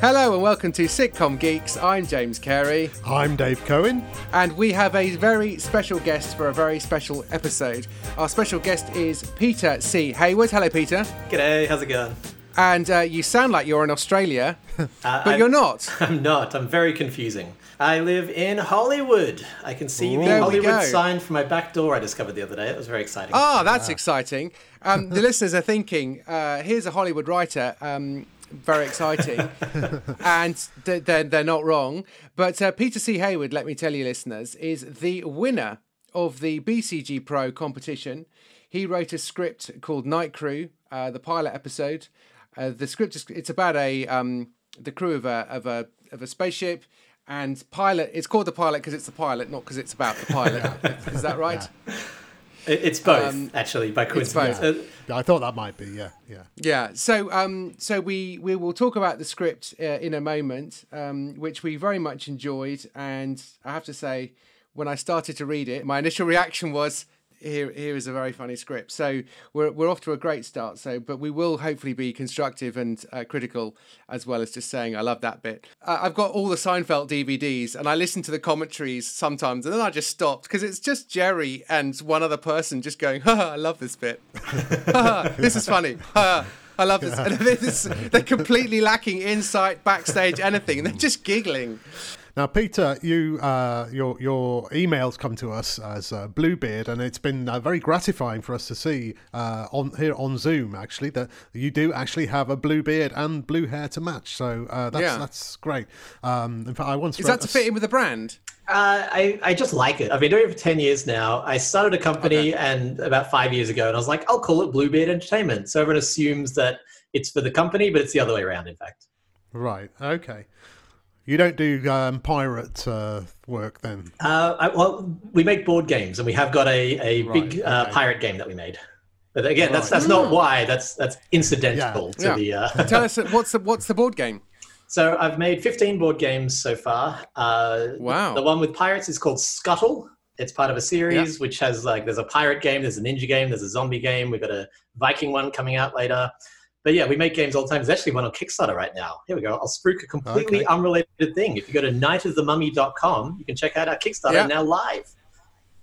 Hello and welcome to Sitcom Geeks. I'm James Carey, I'm Dave Cohen. and we have a very special guest for a very special episode. Our special guest is Peter C. Hayward. Hello, Peter. G'day, how's it going? And uh, you sound like you're in Australia, but I'm- you're not. I'm not. I'm very confusing. I live in Hollywood. I can see There the Hollywood sign from my back door I discovered the other day. That was very exciting. Ah, that's exciting. Um, the listeners are thinking, uh, here's a Hollywood writer. Um, very exciting. and th- they're, they're not wrong. But uh, Peter C. Hayward, let me tell you, listeners, is the winner of the BCG Pro competition. He wrote a script called Night Crew, uh, the pilot episode. Uh, the script is it's about a um, the crew of a of a of a spaceship and pilot. It's called the pilot because it's the pilot, not because it's about the pilot. is that right? It- it's both, um, actually, by both. coincidence. Uh, I thought that might be, yeah, yeah. Yeah. So um so we we will talk about the script uh, in a moment, um which we very much enjoyed and I have to say when I started to read it, my initial reaction was here here is a very funny script. So we're we're off to a great start. So but we will hopefully be constructive and uh, critical as well as just saying I love that bit. Uh, I've got all the Seinfeld DVDs and I listen to the commentaries sometimes and then I just stopped because it's just Jerry and one other person just going, "Ha, I love this bit." this is funny. I love this. This. They're completely lacking insight, backstage, anything. And they're just giggling. Now, Peter, you uh, your your emails come to us as uh, Bluebeard, and it's been uh, very gratifying for us to see uh, on here on Zoom actually that you do actually have a blue beard and blue hair to match. So uh, that's Yeah. that's great. Um, in fact, I once Is that to a fit in with the brand? Uh, I, I just like it. I've been doing it for 10 years now. I started a company Okay. and about five years ago, and I was like, I'll call it Bluebeard Entertainment. So everyone assumes that it's for the company, but it's the other way around, in fact. Right. Okay. You don't do um, pirate uh, work then. Uh, I, well, we make board games, and we have got a, a Right, big uh, okay. pirate game that we made. But again, that's Right. that's not why. That's that's incidental Yeah. to the. Uh, Tell us what's the what's the board game? so I've made 15 board games so far. Uh, Wow. The one with pirates is called Scuttle. It's part of a series which has like there's a pirate game, there's a ninja game, there's a zombie game. We've got a Viking one coming out later. But yeah, we make games all the time. There's actually one on Kickstarter right now. Here we go. I'll spruik a completely Okay. unrelated thing. If you go to nightofthemummy.com, you can check out our Kickstarter Yeah. now live.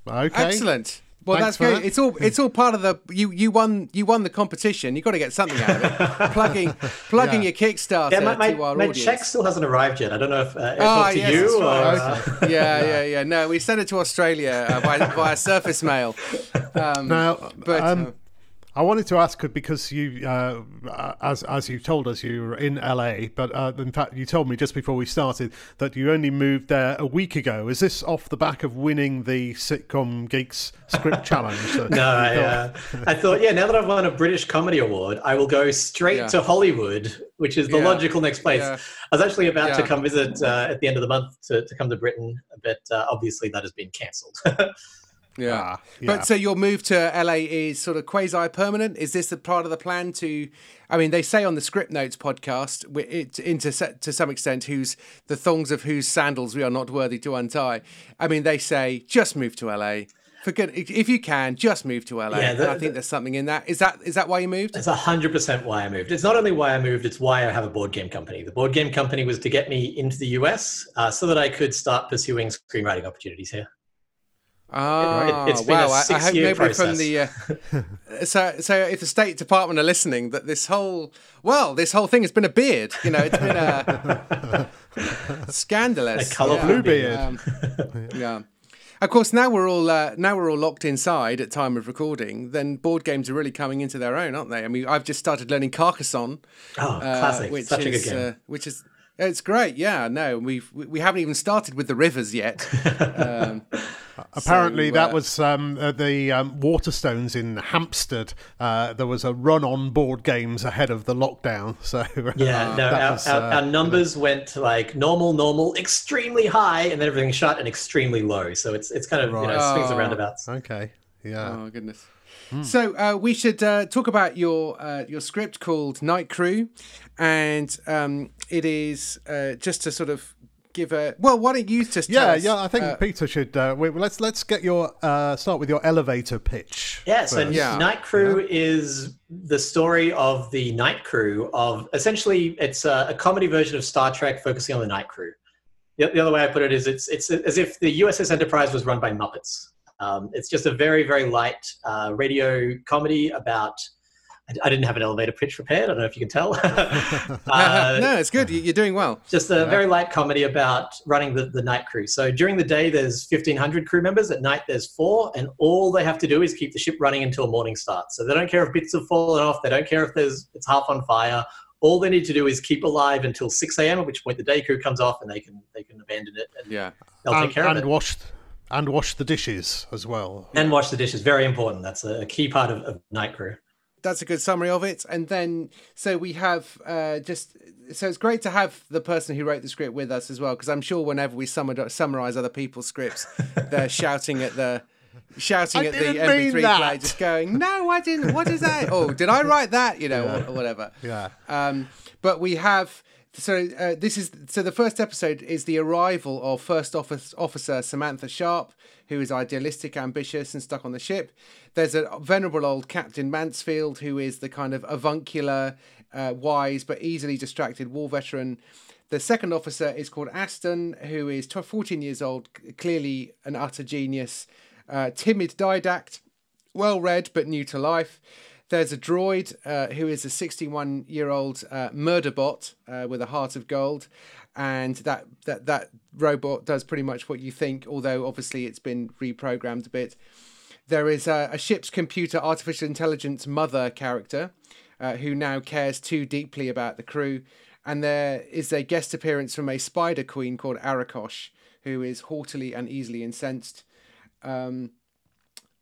Okay. Excellent. Well, Thanks that's great. that. It's all it's all part of the you you won you won the competition. You got to get something out of it. plugging plugging Yeah. your Kickstarter Yeah, my, my, to our my audience. check still hasn't arrived yet. I don't know if uh, it's to yes, you that's or. right. uh, yeah, yeah, yeah. No, we sent it to Australia uh, by via surface mail. Um, Now, but um, uh, I wanted to ask because you, uh, as as you told us, you were in LA, but uh, in fact, you told me just before we started that you only moved there a week ago. Is this off the back of winning the sitcom geeks script challenge? No, I, thought- uh, I thought, yeah, now that I've won a British Comedy Award, I will go straight Yeah. to Hollywood, which is the Yeah. logical next place. Yeah. I was actually about to come visit uh, at the end of the month to, to come to Britain, but uh, obviously that has been cancelled. yeah. Ah, yeah. But so your move to LA is sort of quasi permanent. Is this the part of the plan to? I mean, they say on the Scriptnotes podcast, it, into to some extent, who's the thongs of whose sandals we are not worthy to untie. I mean, they say just move to LA. For good, if if you can, just move to LA. Yeah, the- I think there's something in that. Is that is that why you moved? That's 100% why I moved. It's not only why I moved, it's why I have a board game company. The board game company was to get me into the US uh, so that I could start pursuing screenwriting opportunities here. Ah, it's been wow! a I- I, hope nobody from process. the uh, so so if the State Department are listening, that this whole well, this whole thing has been a beard. You know, it's been a scandalous. A colourful yeah. beard. Um, yeah. Of course, now we're all uh, now we're all locked inside at time of recording. Then board games are really coming into their own, aren't they? I mean, I've just started learning Carcassonne, Oh, uh, classic. which Such a is good game. Uh, which is it's great. Yeah, no, we've we we haven't even started with the rivers yet. Um, Apparently, So, that uh, was um, uh, the um, Waterstones in Hampstead. Uh, there was a run on board games ahead of the lockdown. So Yeah, no, our, was, our, uh, our numbers went like normal, normal, extremely high, and then everything shut and extremely low. So it's it's kind of you know Right. swings and Oh. roundabouts. okay. Yeah. Oh goodness. So uh, we should uh, talk about your uh, your script called Night Crew, and um, it is uh, just to sort of give a well? Why don't you just yeah, us, yeah. I think uh, Peter should. Uh, we, let's let's get your uh, start with your elevator pitch. Yeah, so. Yeah. Night Crew is the story of the Night Crew of essentially it's a, a comedy version of Star Trek focusing on the Night Crew. The, the other way I put it is it's it's as if the USS Enterprise was run by Muppets. Um, it's just a very very light uh, radio comedy about. I- I didn't have an elevator pitch prepared. I don't know if you can tell. Uh, no, it's good. You- You're doing well. just a very light comedy about running the, the night crew. So during the day, there's 1,500 crew members. At night, there's four, and all they have to do is keep the ship running until morning starts. So they don't care if bits have fallen off. They don't care if there's it's half on fire. All they need to do is keep alive until 6 a.m. At which point the day crew comes off, and they can they can abandon it and Yeah. they'll and, take care and of it. wash and wash the dishes as well. and wash the dishes. Very important. That's a, a key part of, of night crew. That's a good summary of it. And then, so we have uh, just so it's great to have the person who wrote the script with us as well, because I'm sure whenever we summar, summarize other people's scripts, they're shouting at the shouting I at the didn't MP3 player, just going, "No, I didn't. What is that? Oh, did I write that? You know, or, or whatever." Yeah. Um, but we have so uh, this is so the first episode is the arrival of first office, officer Samantha Sharp, who is idealistic, ambitious, and stuck on the ship. There's a venerable old Captain Mansfield, who is the kind of avuncular, uh, wise but easily distracted war veteran. The second officer is called Aston, who is tw- 14 years old, clearly an utter genius, uh, timid didact, well read but new to life. There's a droid uh, who is a 61 year old uh, murder bot uh, with a heart of gold. And that, that, that robot does pretty much what you think, although obviously it's been reprogrammed a bit. There is a, a ship's computer artificial intelligence mother character uh, who now cares too deeply about the crew. And there is a guest appearance from a spider queen called Arakosh, who is haughtily and easily incensed. Um,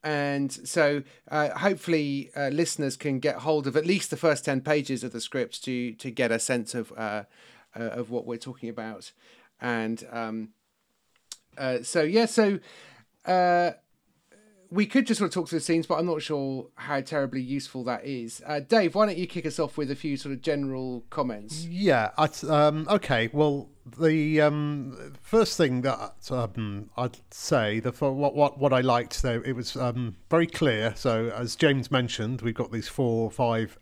and so uh, hopefully uh, listeners can get hold of at least the first 10 pages of the script to to get a sense of uh, uh, of what we're talking about and um, uh, so yeah so uh, we could just sort of talk through the scenes but i'm not sure how terribly useful that is uh, dave why don't you kick us off with a few sort of general comments Yeah. I, um, okay. Well, the um, first thing that um, I'd say, the for what what what I liked, though, it was um, very clear. So, as James mentioned, we've got these four, or five,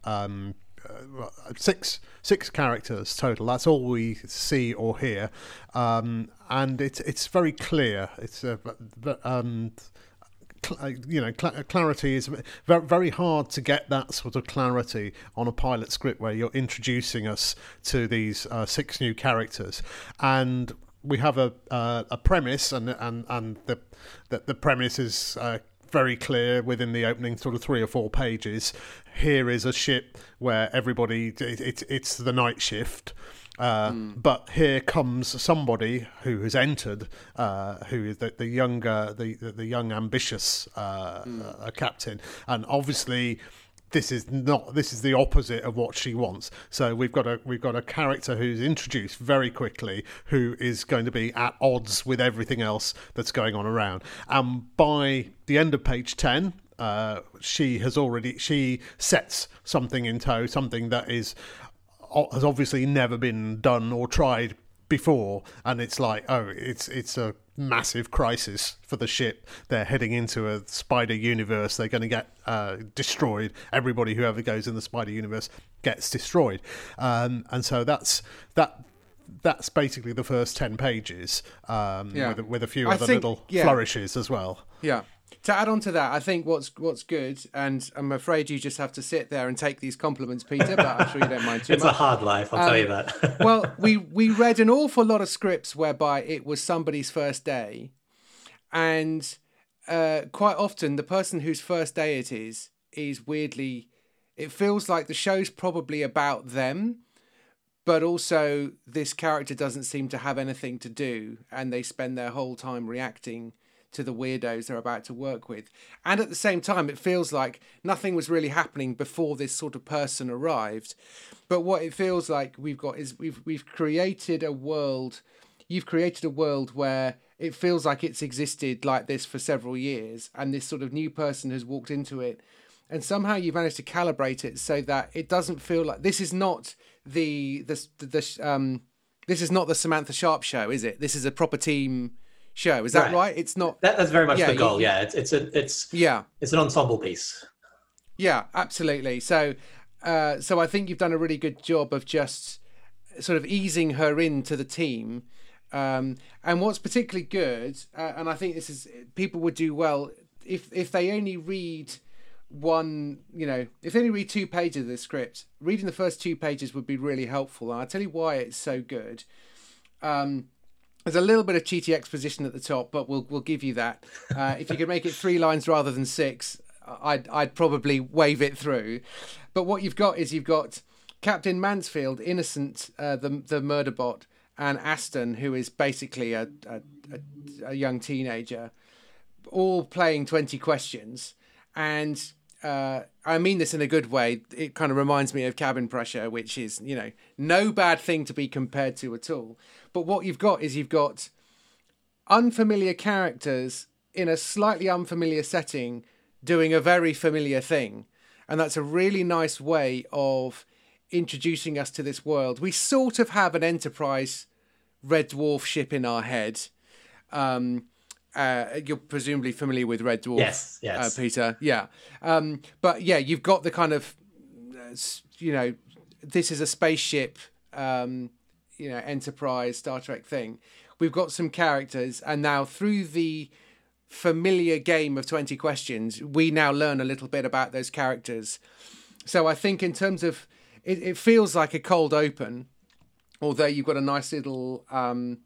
uh, six, six characters total. That's all we see or hear, um, and it's it's very clear. It's uh, but, um, cl- uh, you know, cl- clarity is very, very hard to get that sort of clarity on a pilot script where you're introducing us to these uh, six new characters, and we have a uh, a premise, and and and the the, the premise is. Uh, very clear within the opening sort of three or four pages. Here is a ship where everybody it, it, it's the night shift. Uh, But here comes somebody who has entered, uh, who is the, the younger, the, the young ambitious uh, uh, captain, and obviously this is not this is the opposite of what she wants. So we've got a we've got a character who's introduced very quickly who is going to be at odds with everything else that's going on around. And by the end of page ten, uh, she has already she sets something in tow, something that is has obviously never been done or tried before and it's like oh it's it's a massive crisis for the ship they're heading into a spider universe they're going to get uh, destroyed everybody who ever goes in the spider universe gets destroyed um, and so that's that that's basically the first 10 pages um, Yeah. with, with a few I other think- little yeah. flourishes as well Yeah. To add on to that, I think what's what's good, and I'm afraid you just have to sit there and take these compliments, Peter. But I'm sure you don't mind too much. It's a hard life, I'll tell you Um, that. well, we we read an awful lot of scripts whereby it was somebody's first day, and uh, quite often the person whose first day it is is weirdly. It feels like the show's probably about them, but also this character doesn't seem to have anything to do, and they spend their whole time reacting to the weirdos they're about to work with. And at the same time, it feels like nothing was really happening before this sort of person arrived. But what it feels like we've got is we've we've created a world. You've created a world where it feels like it's existed like this for several years, and this sort of new person has walked into it, and somehow you've managed to calibrate it so that it doesn't feel like this is not the the the um this is not the Samantha Sharp show, is it? This is a proper team show. Is that right? Right. It's not. That, that's very much Yeah, the you- goal. yeah, it's it's a it's Yeah. it's an ensemble piece. Yeah, absolutely. So, uh, so I think you've done a really good job of just sort of easing her into the team. Um, and what's particularly good, uh, and I think this is people would do well if if they only read one, you know, if they only read two pages of the script, reading the first two pages would be really helpful. And I'll tell you why it's so good. Um, there's a little bit of cheaty exposition at the top, but we'll we'll give you that. Uh, if you could make it three lines rather than six, I'd I'd probably wave it through. But what you've got is you've got Captain Mansfield, innocent, uh, the the murder bot, and Aston, who is basically a a, a, a young teenager, all playing twenty questions, and. Uh, I mean this in a good way. It kind of reminds me of cabin pressure, which is, you know, no bad thing to be compared to at all. But what you've got is you've got unfamiliar characters in a slightly unfamiliar setting doing a very familiar thing. And that's a really nice way of introducing us to this world. We sort of have an Enterprise Red Dwarf ship in our head. Um, uh, you're presumably familiar with Red Dwarf, Yes, yes. Uh, Peter. Yeah, um, but yeah, you've got the kind of, uh, you know, this is a spaceship, um, you know, Enterprise, Star Trek thing. We've got some characters, and now through the familiar game of 20 questions, we now learn a little bit about those characters. So I think in terms of, it, it feels like a cold open, although you've got a nice little, um,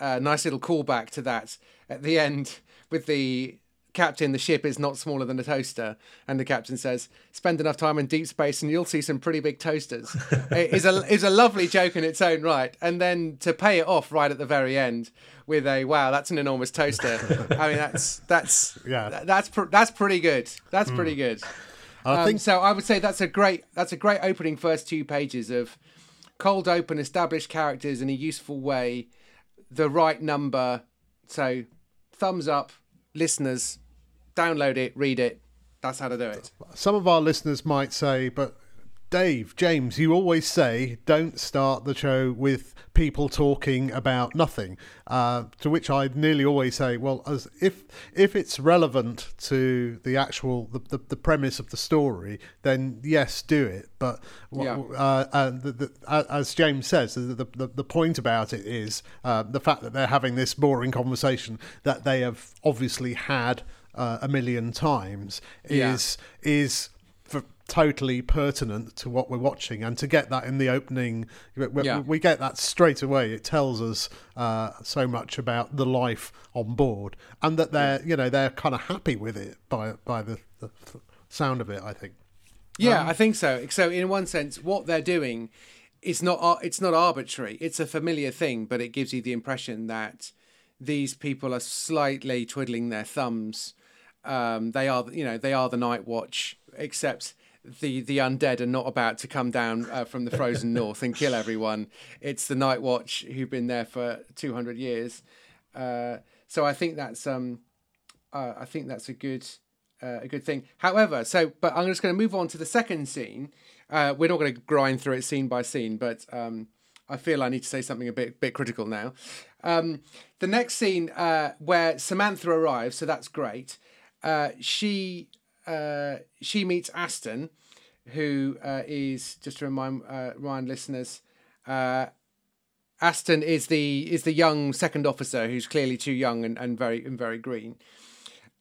a nice little callback to that at the end with the captain. The ship is not smaller than a toaster, and the captain says, "Spend enough time in deep space, and you'll see some pretty big toasters." it is a is a lovely joke in its own right, and then to pay it off right at the very end with a "Wow, that's an enormous toaster." I mean, that's that's Yeah. that- that's pr- that's pretty good. That's pretty good. I Um, think so. I would say that's a great that's a great opening first two pages of cold open, established characters in a useful way, the right number. So, thumbs up, listeners, download it, read it. That's how to do it. some of our listeners might say, but Dave, James, you always say don't start the show with people talking about nothing. Uh, to which I nearly always say, well, as if if it's relevant to the actual the, the, the premise of the story, then yes, do it. But what- Yeah. uh, the, the, as James says, the, the, the point about it is uh, the fact that they're having this boring conversation that they have obviously had uh, a million times Yeah. is is totally pertinent to what we're watching, and to get that in the opening, we, Yeah. we get that straight away. It tells us uh, so much about the life on board, and that they're you know they're kind of happy with it by by the, the sound of it. I think. Yeah, I think so. So, in one sense, what they're doing is not it's not arbitrary. It's a familiar thing, but it gives you the impression that these people are slightly twiddling their thumbs. Um, they are, you know, they are the Night Watch, except the the undead are not about to come down uh, from the frozen north and kill everyone. It's the Night Watch who've been there for two hundred years. Uh, so I think that's um, uh, I think that's a good uh, a good thing. However, so but I'm just going to move on to the second scene. Uh, we're not going to grind through it scene by scene, but um, I feel I need to say something a bit bit critical now. Um, the next scene uh, where Samantha arrives, so that's great. Uh, she uh, she meets Aston, who uh, is just to remind uh, remind listeners. Uh, Aston is the is the young second officer who's clearly too young and, and very and very green.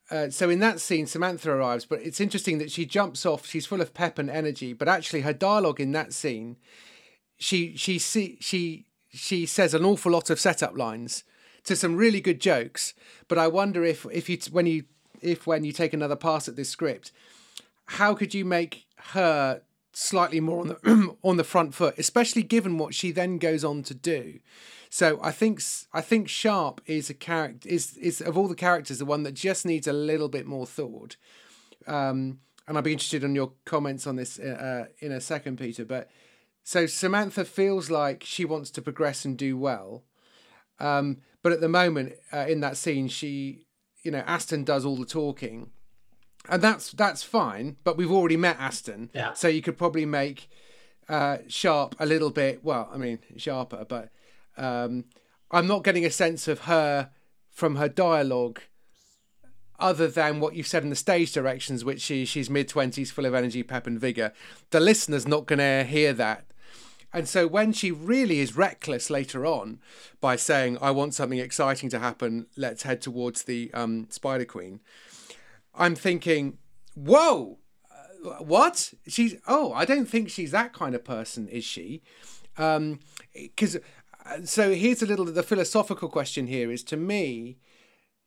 Uh, so in that scene, Samantha arrives, but it's interesting that she jumps off. She's full of pep and energy, but actually her dialogue in that scene, she she see, she she says an awful lot of setup lines to some really good jokes. But I wonder if if you when you if when you take another pass at this script, how could you make her slightly more on the on the front foot, especially given what she then goes on to do? So I think I think Sharp is a character is is of all the characters the one that just needs a little bit more thought. Um, and I'd be interested in your comments on this uh, uh, in a second, Peter. But so Samantha feels like she wants to progress and do well, um, but at the moment uh, in that scene, she you know Aston does all the talking, and that's that's fine. But we've already met Aston, Yeah. so you could probably make uh, Sharp a little bit well. I mean sharper, but Um, I'm not getting a sense of her from her dialogue other than what you've said in the stage directions, which she, she's mid 20s, full of energy, pep, and vigour. The listener's not going to hear that. And so when she really is reckless later on by saying, I want something exciting to happen, let's head towards the um, Spider Queen, I'm thinking, whoa, uh, what? She's, oh, I don't think she's that kind of person, is she? Because, um, so here's a little, the philosophical question here is to me,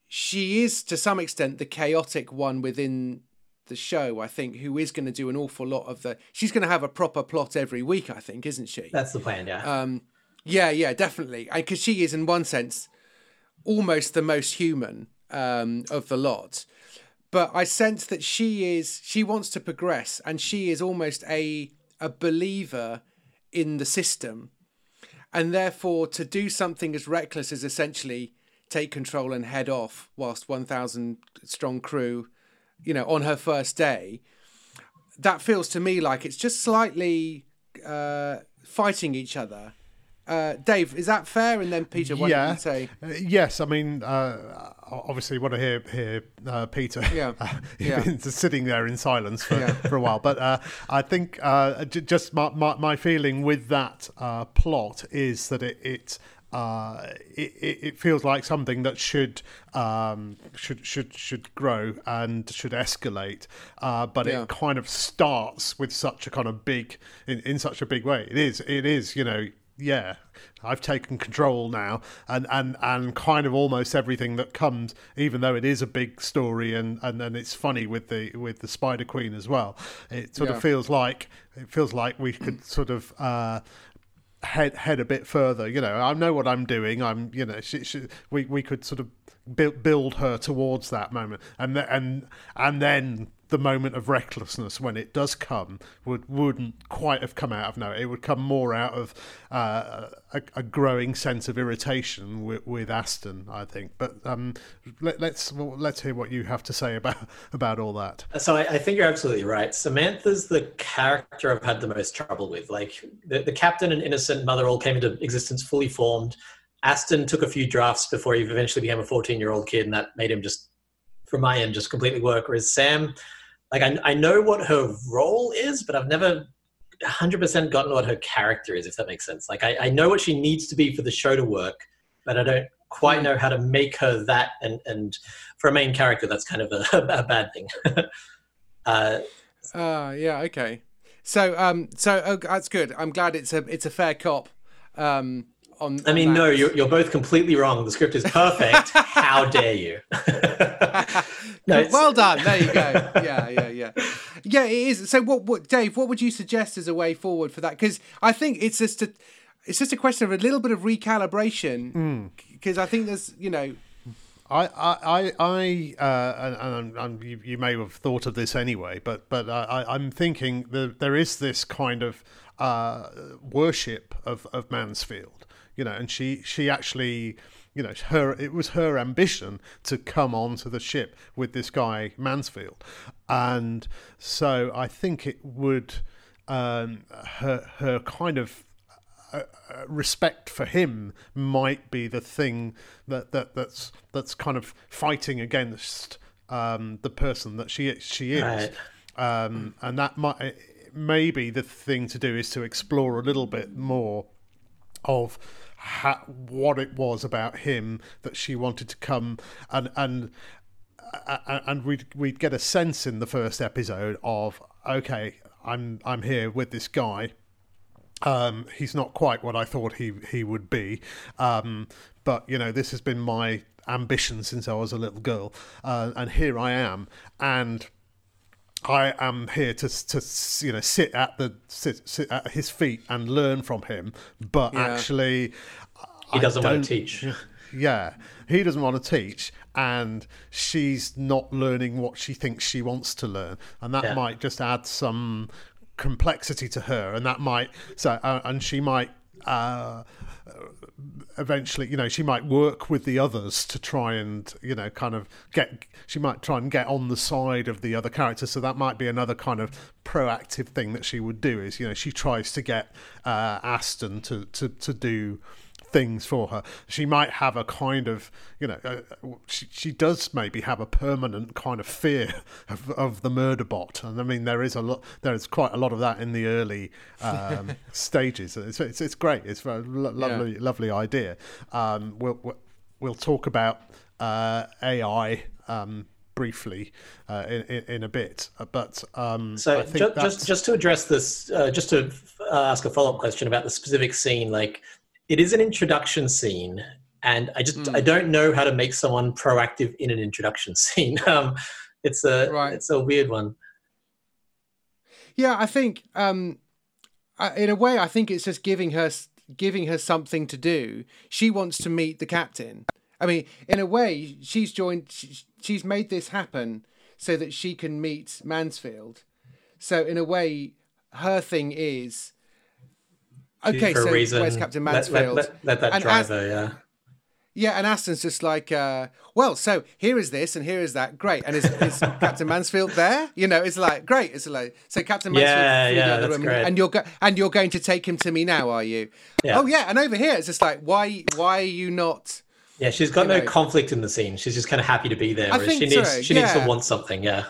she is to some extent the chaotic one within the show, I think, who is going to do an awful lot of the. She's going to have a proper plot every week, I think, isn't she? That's the plan, yeah. Um, yeah, yeah, definitely. Because she is, in one sense, almost the most human um, of the lot. But I sense that she is. She wants to progress, and she is almost a a believer in the system, and therefore to do something as reckless as essentially take control and head off whilst 1,000 strong crew you know, on her first day, that feels to me like it's just slightly uh, fighting each other. Uh, Dave, is that fair? And then Peter, what yeah. you say? Uh, yes, I mean, uh, obviously, want to hear hear uh, Peter. Yeah, he's yeah. sitting there in silence for, Yeah. for a while. But uh, I think uh, j- just my, my my feeling with that uh, plot is that it. it uh, it, it feels like something that should um, should should should grow and should escalate, uh, but Yeah. it kind of starts with such a kind of big in, in such a big way. It is it is you know yeah, I've taken control now, and, and, and kind of almost everything that comes, even though it is a big story and, and, and it's funny with the with the Spider Queen as well. It sort Yeah. of feels like it feels like we could sort of. Uh, head head a bit further you know i know what i'm doing i'm you know she, she, we we could sort of build build her towards that moment. And and and then the moment of recklessness when it does come would wouldn't quite have come out of nowhere it would come more out of uh, a, a growing sense of irritation with, with aston i think but um let, let's well, let's hear what you have to say about about all that So I, I think you're absolutely right. Samantha's the character I've had the most trouble with. Like the, the captain and innocent mother all came into existence fully formed. Aston took a few drafts before he eventually became a 14 year old kid, and that made him just, from my end, just completely work. Whereas Sam, like I, I know what her role is, but I've never 100% gotten what her character is, if that makes sense. Like I, I know what she needs to be for the show to work, but I don't quite know how to make her that. And, and for a main character, that's kind of a, a bad thing. uh, Ah, yeah, okay. So, um, so oh, that's good. I'm glad it's a it's a fair cop. Um, on, I on mean, that. no, you're, you're both completely wrong. The script is perfect. How dare you? no, well done. There you go. Yeah, yeah, yeah, yeah. It is. So, what, what, Dave? What would you suggest as a way forward for that? Because I think it's just a, it's just a question of a little bit of recalibration. Because I think there's, you know, I, I, I, I uh, and, and, and you, you may have thought of this anyway, but but I, I- I'm thinking that there is this kind of uh, worship of, of Mansfield, you know, and she she actually, you know, her it was her ambition to come onto the ship with this guy Mansfield, and so I think it would um, her her kind of uh, respect for him might be the thing that, that that's that's kind of fighting against um, the person that she she is, Right. um, and that might maybe the thing to do is to explore a little bit more of ha what it was about him that she wanted to come and and and we'd we'd get a sense in the first episode of okay I'm I'm here with this guy. Um, he's not quite what I thought he he would be, um, but you know this has been my ambition since I was a little girl, uh, and here I am, and I am here to to you know sit at the sit, sit at his feet and learn from him, but Yeah. actually he doesn't want to teach. yeah, he doesn't want to teach, and she's not learning what she thinks she wants to learn, and that Yeah. might just add some complexity to her, and that might so, uh, and she might. Uh, eventually you know she might work with the others to try and you know kind of get she might try and get on the side of the other characters. So that might be another kind of proactive thing that she would do is you know she tries to get uh, Aston to to to do things for her. She might have a kind of, you know, uh, she, she does maybe have a permanent kind of fear of, of the murder bot. And I mean, there is a lot, there is quite a lot of that in the early um, stages. It's, it's, it's great. It's a lo- lovely, yeah. lovely idea. Um, we'll, we'll talk about uh, AI um, briefly uh, in, in, a bit. Uh, but um, so just, just, just to address this, uh, just to uh, ask a follow up question about the specific scene, like it is an introduction scene, and I just mm. I don't know how to make someone proactive in an introduction scene. Um, it's a right. it's a weird one. Yeah, I think um, in a way, I think it's just giving her giving her something to do. She wants to meet the captain. I mean, in a way, she's joined. She's made this happen so that she can meet Mansfield. So in a way, her thing is okay. so reason, where's Captain Mansfield? Let, let, let that and drive her, yeah. Yeah, and Aston's just like, uh, well, so here is this and here is that. Great. And is, is Captain Mansfield there? You know, it's like great. It's like so Captain Mansfield yeah, yeah, that's room, great. and you're go- and you're going to take him to me now, are you? Yeah. Oh yeah, and over here it's just like why why are you not Yeah, she's got no know, conflict in the scene. She's just kind of happy to be there. I think she needs so, she yeah. needs to want something, yeah.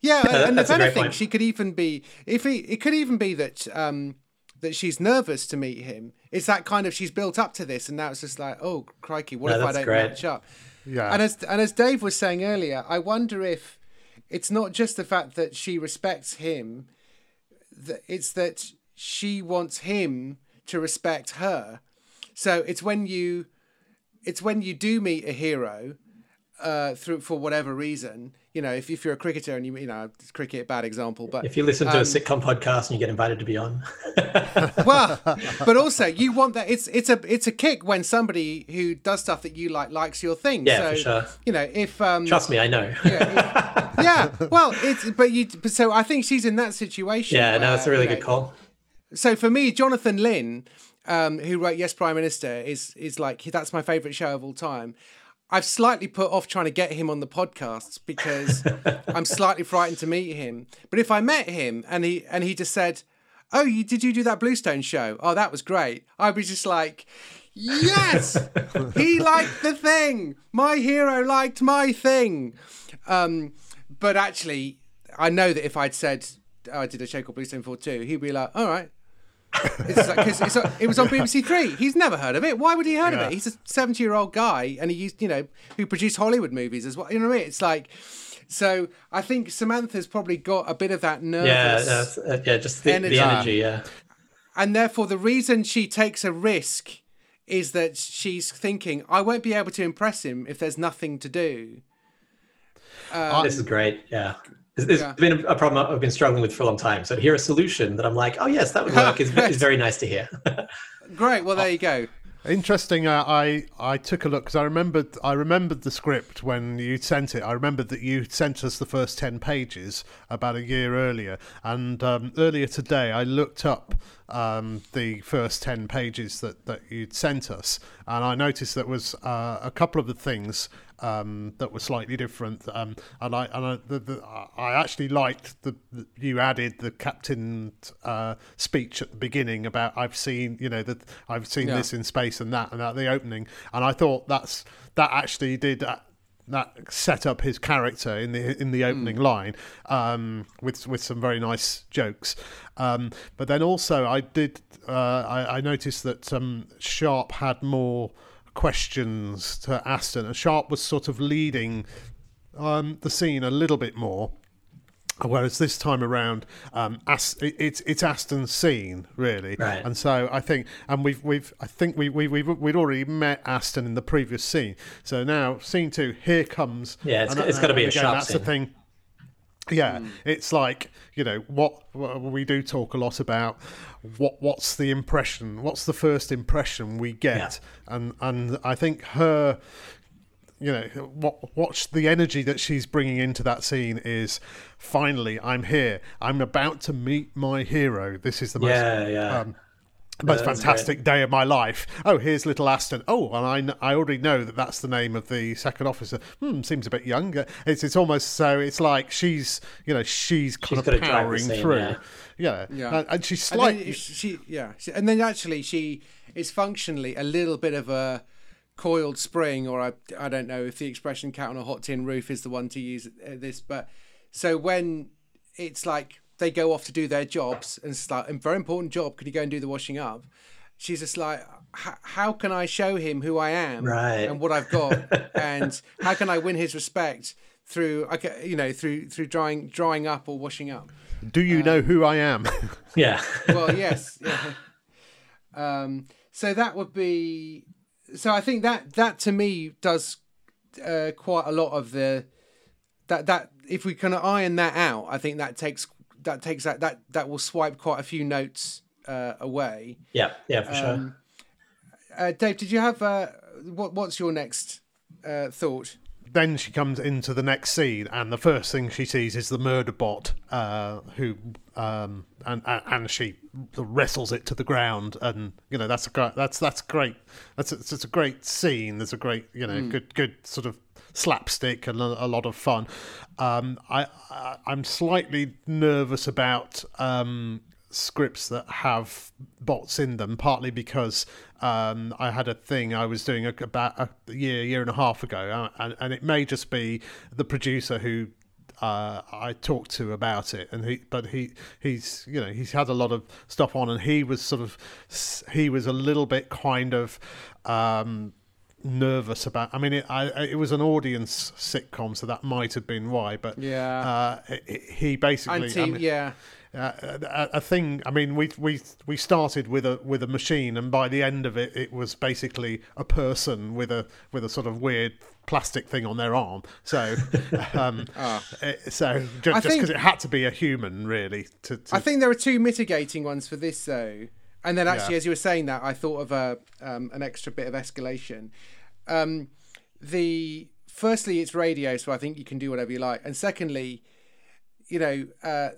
Yeah, yeah and if anything, she could even be if he, it could even be that um that she's nervous to meet him. It's that kind of she's built up to this, and now it's just like, oh crikey, what no, if I don't great. match up? Yeah. And as and as Dave was saying earlier, I wonder if it's not just the fact that she respects him, that it's that she wants him to respect her. So it's when you, it's when you do meet a hero, uh, through for whatever reason, you know, if, if you're a cricketer and you, you know, cricket, bad example, but if you listen to um, a sitcom podcast and you get invited to be on, well, but also you want that it's, it's a, it's a kick when somebody who does stuff that you like, likes your thing. Yeah, so, for sure. You know, if, um, trust me, I know. yeah, yeah, well, it's, but you, so I think she's in that situation. Yeah, where, no, that's a really good know, call. So for me, Jonathan Lynn, um, who wrote Yes Prime Minister, is is like that's my favorite show of all time. I've slightly put off trying to get him on the podcast because I'm slightly frightened to meet him. But if I met him and he and he just said, "Oh, you, did you do that Bluestone show? Oh, that was great," I'd be just like, "Yes, he liked the thing. My hero liked my thing." Um, but actually, I know that if I'd said oh, I did a show called Bluestone Four Two, he'd be like, "All right." It's like, cause it was on BBC Three. He's never heard of it. Why would he heard yeah. of it? He's a seventy-year-old guy, and he used, you know, who produced Hollywood movies as well. You know what I mean? It's like, so I think Samantha's probably got a bit of that nervous, yeah, uh, yeah, just the energy. the energy, yeah. And therefore, the reason she takes a risk is that she's thinking, I won't be able to impress him if there's nothing to do. Um, this is great. Yeah. It's yeah. been a problem I've been struggling with for a long time. So to hear a solution that I'm like, oh yes, that would work is, is very nice to hear. Great. Well, there you go. Interesting. Uh, I I took a look because I remembered I remembered the script when you sent it. I remembered that you sent us the first ten pages about a year earlier, and um, earlier today I looked up um, the first ten pages that that you'd sent us, and I noticed that was uh, a couple of the things um, that were slightly different. Um, and I and I, the, the, I actually liked the, the, you added the captain uh, speech at the beginning about I've seen you know that I've seen yeah. this in space and that and at the opening, and I thought that's that actually did. Uh, that set up his character in the in the opening mm. line um, with with some very nice jokes. Um, but then also I did uh, I, I, noticed that um, Sharp had more questions to Aston, and Sharp was sort of leading um, the scene a little bit more. Whereas this time around, um, Ast- it's it's Aston's scene really, right. and so I think, and we've we've I think we we we've we'd already met Aston in the previous scene. So now scene two, here comes. Yeah, it's, it's got to be a again, sharp That's scene. the thing. Yeah, mm. it's like you know what, we do talk a lot about. What what's the impression? What's the first impression we get? Yeah. And and I think her, you know, what what's the energy that she's bringing into that scene is finally I'm here. I'm about to meet my hero. This is the most yeah yeah. Um, most That's fantastic day of my life. Oh, here's little Aston. Oh, and I, I already know that that's the name of the second officer. Hmm, seems a bit younger. It's it's almost so. It's like she's you know she's kind She's of powering scene, through. yeah. Yeah, Yeah. And, and she's And then slightly. she, yeah, and then actually she is functionally a little bit of a coiled spring, or I, I don't know if the expression "cat on a hot tin roof" is the one to use at this, but so when it's like they go off to do their jobs and start a very important job, could you go and do the washing up? She's just like, how can I show him who I am Right. and what I've got, and how can I win his respect through, I ca- you know, through through drying drying up or washing up? Do you know who I am? Yeah. well, yes. Yeah. Um, so that would be. So I think that that to me does uh, quite a lot of the that that if we kind of iron that out, I think that takes that takes that that that will swipe quite a few notes uh, away. Yeah. Yeah, for sure. Um, uh, Dave, did you have uh, what? What's your next uh, thought? then she comes into the next scene, and the first thing she sees is the murder bot, uh, who um, and and and she wrestles it to the ground, and you know that's a great, that's that's great. That's a, it's a great scene. There's a great you know good good sort of slapstick and a, lot of fun. Um, I, I I'm slightly nervous about. Um, scripts that have bots in them, partly because um, I had a thing I was doing about a year, year and a half ago, uh, and, and it may just be the producer who uh, I talked to about it, and he, but he, he's, you know, he's had a lot of stuff on, and he was sort of, he was a little bit kind of. Um, nervous about i mean it, I, it was an audience sitcom so that might have been why but Yeah. uh, it- it- he basically Anti, I mean- yeah, uh, a, a thing. I mean, we we we started with a with a machine, and by the end of it, it was basically a person with a with a sort of weird plastic thing on their arm. So, um, eh, so I just because it had to be a human, really. To, to I think there are two mitigating ones for this though. And then actually, Yeah. as you were saying that, I thought of a um, an extra bit of escalation. Um, the firstly, it's radio, so I think you can do whatever you like. And secondly, you know, uh,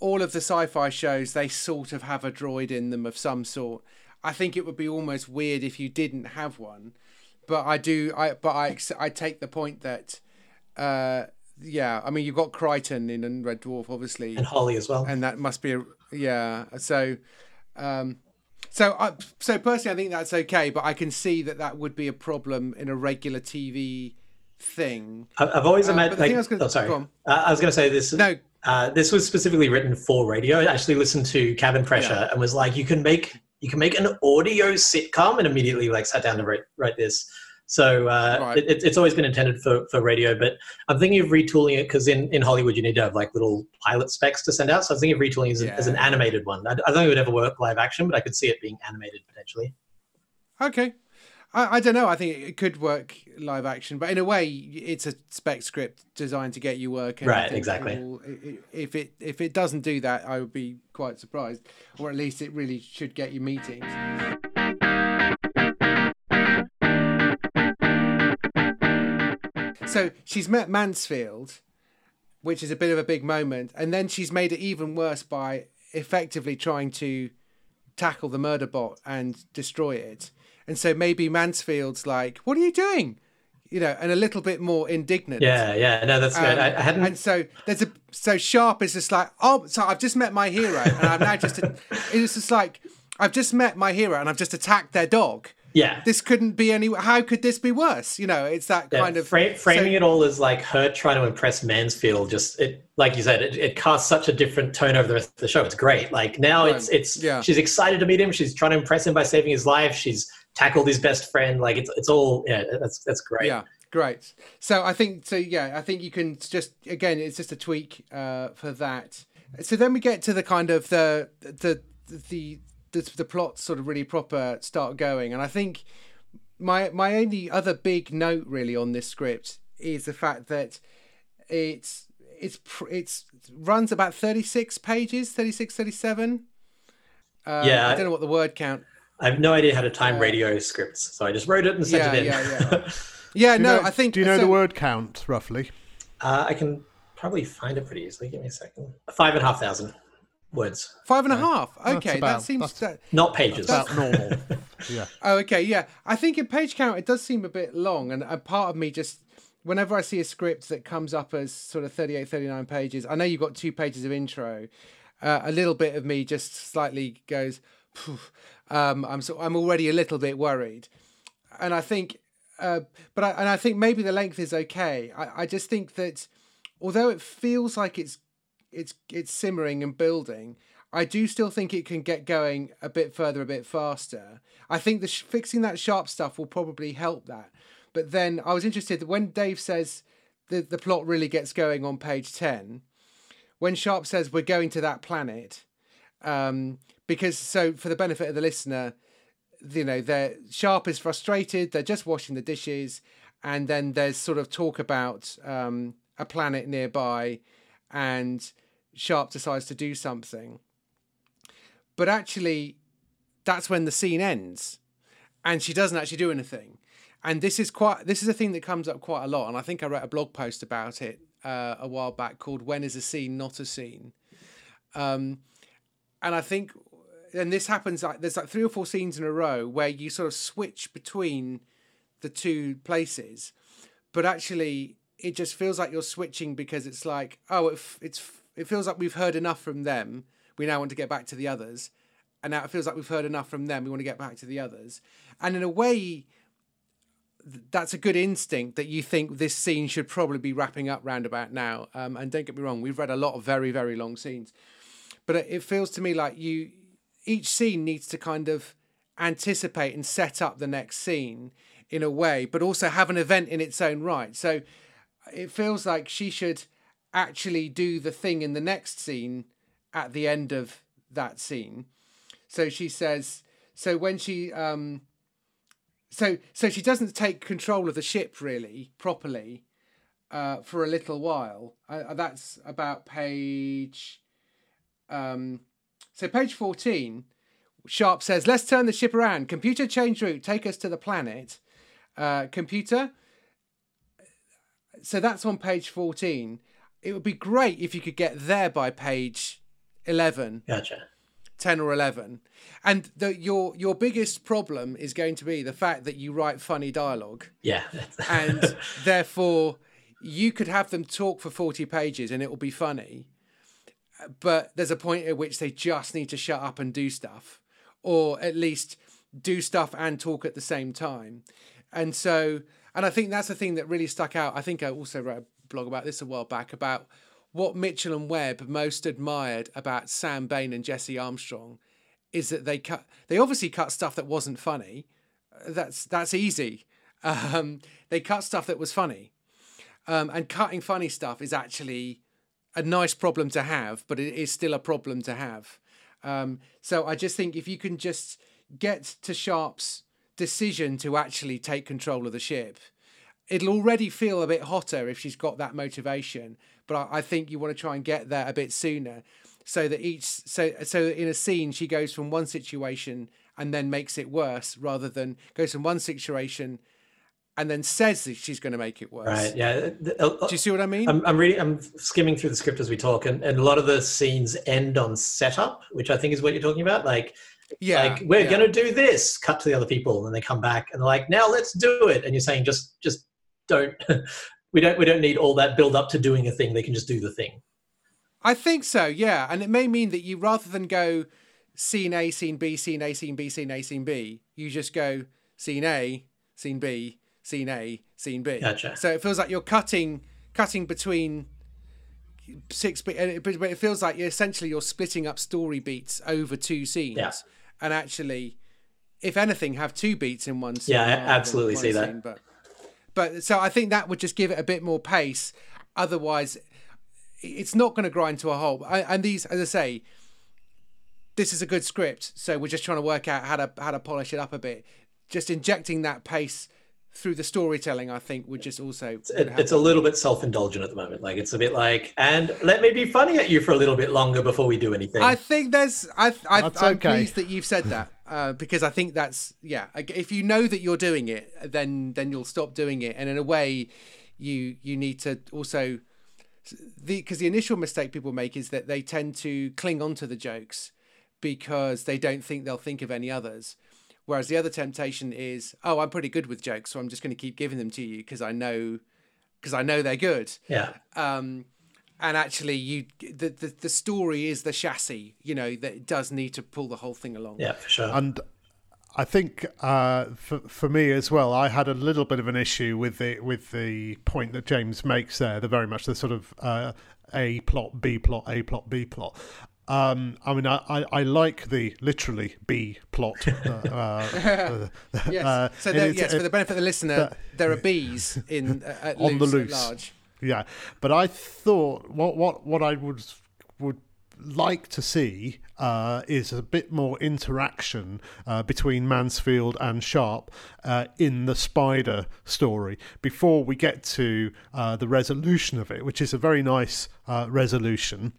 all of the sci-fi shows they sort of have a droid in them of some sort. I think it would be almost weird if you didn't have one. But I do. I but I I take the point that. Uh, yeah, I mean you've got Kryten in Red Dwarf, obviously and Holly as well. and that must be a yeah. So, um, so I so personally, I think that's okay, but I can see that that would be a problem in a regular TV thing. I've always Uh, imagined. but the thing Like, I was gonna- oh, sorry. go. Uh, I was going to say this. No, Uh, this was specifically written for radio. I actually listened to Cabin Pressure and was like, you can make you can make an audio sitcom, and immediately like sat down to write write this. So uh, Right. it, it's- always been intended for, for radio, but I'm thinking of retooling it because in, in Hollywood you need to have like little pilot specs to send out. So I was thinking of retooling as, a- as an animated one. I, I don't think it would ever work live action, but I could see it being animated potentially. okay. I, I don't know. I think it could work live action, but in a way, it's a spec script designed to get you working. Right, exactly. it will- i- i- if it if it doesn't do that, I would be quite surprised, or at least it really should get you meetings. So she's met Mansfield, which is a bit of a big moment, and then she's made it even worse by effectively trying to tackle the murder bot and destroy it. And so maybe Mansfield's like, "What are you doing?" You know, and a little bit more indignant. Yeah, yeah. No, that's good. Um, I, I hadn't. And so there's a so sharp is just like, oh, so I've just met my hero, and I've now just it's just like I've just met my hero, and I've just attacked their dog. Yeah. This couldn't be any. How could this be worse? You know, it's that Yeah, kind of fra- framing so- it all as like her trying to impress Mansfield. Just it, like you said, it, it casts such a different tone over the rest of the show. It's great. Like now, Right. it's it's Yeah. she's excited to meet him. She's trying to impress him by saving his life. She's tackled his best friend. Like it's it's all yeah. That's that's great. Yeah, great. So I think so. Yeah, I think you can just again, it's just a tweak uh, for that. So then we get to the kind of the the the the, the plots sort of really proper start going, and I think my my only other big note really on this script is the fact that it's it's it's runs about 36 pages 36 37 uh, Yeah. i don't know what the word count I have no idea how to time radio scripts, so I just wrote it and sent Yeah, it in. yeah, yeah Do you no know- i think Do you know so- the word count roughly? uh, I can probably find it pretty easily. Give me a second. Five and a half thousand. Words. Five and a half. Okay, about- that seems. That, Not pages. About normal. yeah. oh, okay, yeah. I think in page count it does seem a bit long, and a part of me just whenever I see a script that comes up as sort of 38, 39 pages, I know you've got two pages of intro. Uh, a little bit of me just slightly goes, um, I'm so I'm already a little bit worried, and I think, uh, but I, and I think maybe the length is okay. I, I just think that although it feels like it's it's it's simmering and building. I do still think it can get going a bit further, a bit faster. I think the sh- fixing that sharp stuff will probably help that. But then I was interested that when Dave says the the plot really gets going on page ten, when Sharp says we're going to that planet, um, because so for the benefit of the listener, you know, they're Sharp is frustrated. They're just washing the dishes, and then there's sort of talk about um, a planet nearby, and Sharp decides to do something. But actually, that's when the scene ends, and she doesn't actually do anything. And this is quite this is a thing that comes up quite a lot, and I think I wrote a blog post about it uh, a while back called "When is a scene not a scene." Um, and I think, and this happens like there's like three or four scenes in a row where you sort of switch between the two places, but actually it just feels like you're switching because it's like oh it, f- it's it feels like we've heard enough from them. We now want to get back to the others, and now it feels like we've heard enough from them. We want to get back to the others, and in a way. That's a good instinct that you think this scene should probably be wrapping up round about now. Um, and don't get me wrong, we've read a lot of very, very long scenes but it feels to me like you each scene needs to kind of anticipate and set up the next scene in a way but also have an event in its own right so it feels like she should actually do the thing in the next scene at the end of that scene so she says so when she um so so she doesn't take control of the ship really properly uh, for a little while uh, that's about page um, so page 14, Sharp says, let's turn the ship around. Computer, change route. Take us to the planet. Uh, computer. So that's on page 14. It would be great if you could get there by page 11, Gotcha. 10 or 11. And the, your your biggest problem is going to be the fact that you write funny dialogue Yeah. and therefore you could have them talk for 40 pages and it will be funny but there's a point at which they just need to shut up and do stuff or at least do stuff and talk at the same time and so and i think that's the thing that really stuck out i think i also wrote a blog about this a while back about what mitchell and webb most admired about sam bain and jesse armstrong is that they cut they obviously cut stuff that wasn't funny. That's that's easy. Um, they cut stuff that was funny. Um, and cutting funny stuff is actually a nice problem to have, but it is still a problem to have. Um, so I just think if you can just get to Sharp's decision to actually take control of the ship, it'll already feel a bit hotter if she's got that motivation. But I, I think you want to try and get there a bit sooner, so that each so so in a scene she goes from one situation and then makes it worse, rather than goes from one situation and then says that she's going to make it worse. Right. Yeah. Uh, do you see what I mean? I'm, I'm reading. I'm skimming through the script as we talk, and, and a lot of the scenes end on setup, which I think is what you're talking about. Like, yeah, like we're yeah. gonna do this. Cut to the other people, and they come back, and they're like, now let's do it. And you're saying just, just don't. we don't. We don't need all that build up to doing a thing. They can just do the thing. I think so, yeah. And it may mean that you rather than go scene A, scene B, scene A, scene B, scene A, scene B, you just go scene A, scene B, scene A, scene B. Gotcha. So it feels like you're cutting cutting between six bit but it feels like you're essentially you're splitting up story beats over two scenes. Yeah. And actually if anything have two beats in one scene. Yeah, I absolutely see that. scene, but but so I think that would just give it a bit more pace. Otherwise, it's not going to grind to a halt. I, and these, as I say, this is a good script, so we're just trying to work out how to how to polish it up a bit. Just injecting that pace through the storytelling, I think, would just also. would It, help. it's a little bit self-indulgent at the moment. Like it's a bit like, and let me be funny at you for a little bit longer before we do anything. I think there's I I I'm okay. pleased that you've said that uh, because I think that's yeah. If you know that you're doing it, then then you'll stop doing it, and in a way, you you need to also the because the initial mistake people make is that they tend to cling on to the jokes because they don't think they'll think of any others. Whereas the other temptation is, oh, I'm pretty good with jokes, so I'm just going to keep giving them to you because I know, because I know they're good. Yeah. Um, and actually, you the, the the story is the chassis. You know that it does need to pull the whole thing along. Yeah, for sure. And I think uh, for for me as well, I had a little bit of an issue with the with the point that James makes there. The very much the sort of uh, a plot, B plot, A plot, B plot. Um, I mean, I, I, I, like the literally B plot. Uh, uh, yes. Uh, so there, yes, for the benefit of the listener, there are bees in uh, on the loose. Yeah, but I thought what what what I would would like to see uh, is a bit more interaction uh, between Mansfield and Sharp uh, in the Spider story before we get to uh, the resolution of it, which is a very nice uh, resolution,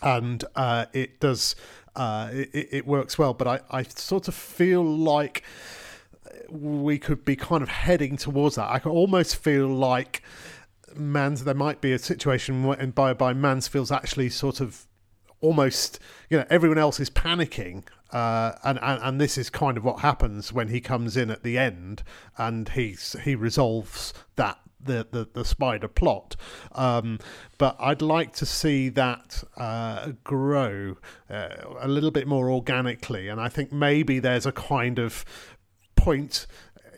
and uh, it does it, it, works well. But I, I sort of feel like we could be kind of heading towards that. I can almost feel like. Mans, there might be a situation where, by by Mansfield's actually sort of almost you know everyone else is panicking uh, and, and and this is kind of what happens when he comes in at the end and he's he resolves that the, the, the spider plot. Um, but I'd like to see that uh, grow uh, a little bit more organically. And I think maybe there's a kind of point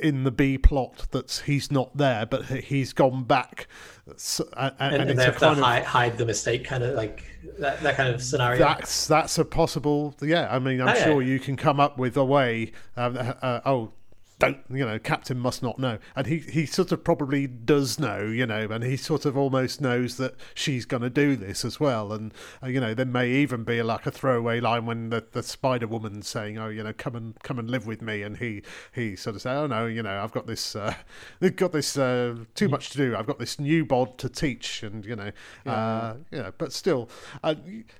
in the B plot that he's not there, but he's gone back, and, and, and, and they have to hide, hide, the mistake, kind of like that, that kind of scenario. That's that's a possible. Yeah, I mean, I'm oh, sure yeah. you can come up with a way. Um, uh, oh, don't you know captain must not know. And he he sort of probably does know you know and he sort of almost knows that she's going to do this as well. And uh, you know there may even be like a throwaway line when the, the spider woman's saying oh you know come and come and live with me. And he he sort of say oh no you know i've got this uh, they've got this uh, too much to do. I've got this new bod to teach. And you know yeah. uh you know but still uh,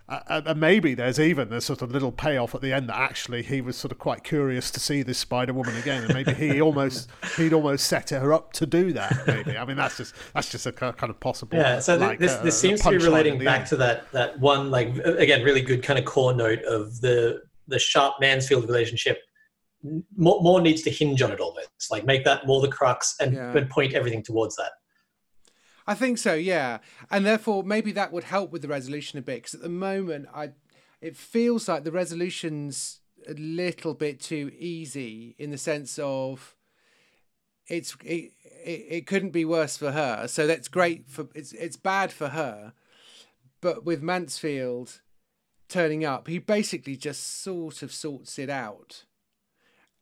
uh, uh, maybe there's even a sort of little payoff at the end that actually he was sort of quite curious to see this spider woman again and maybe he almost he'd almost set her up to do that. Maybe I mean that's just that's just a kind of possible. Yeah. So like, this uh, this seems to be relating back end. to that that one like again really good kind of core note of the the sharp Mansfield relationship. More, more needs to hinge on it almost like make that more the crux and, yeah. and point everything towards that. I think so, yeah, and therefore maybe that would help with the resolution a bit because at the moment I, it feels like the resolutions a little bit too easy in the sense of it's it, it, it couldn't be worse for her. So that's great for it's it's bad for her. But with Mansfield turning up, he basically just sort of sorts it out.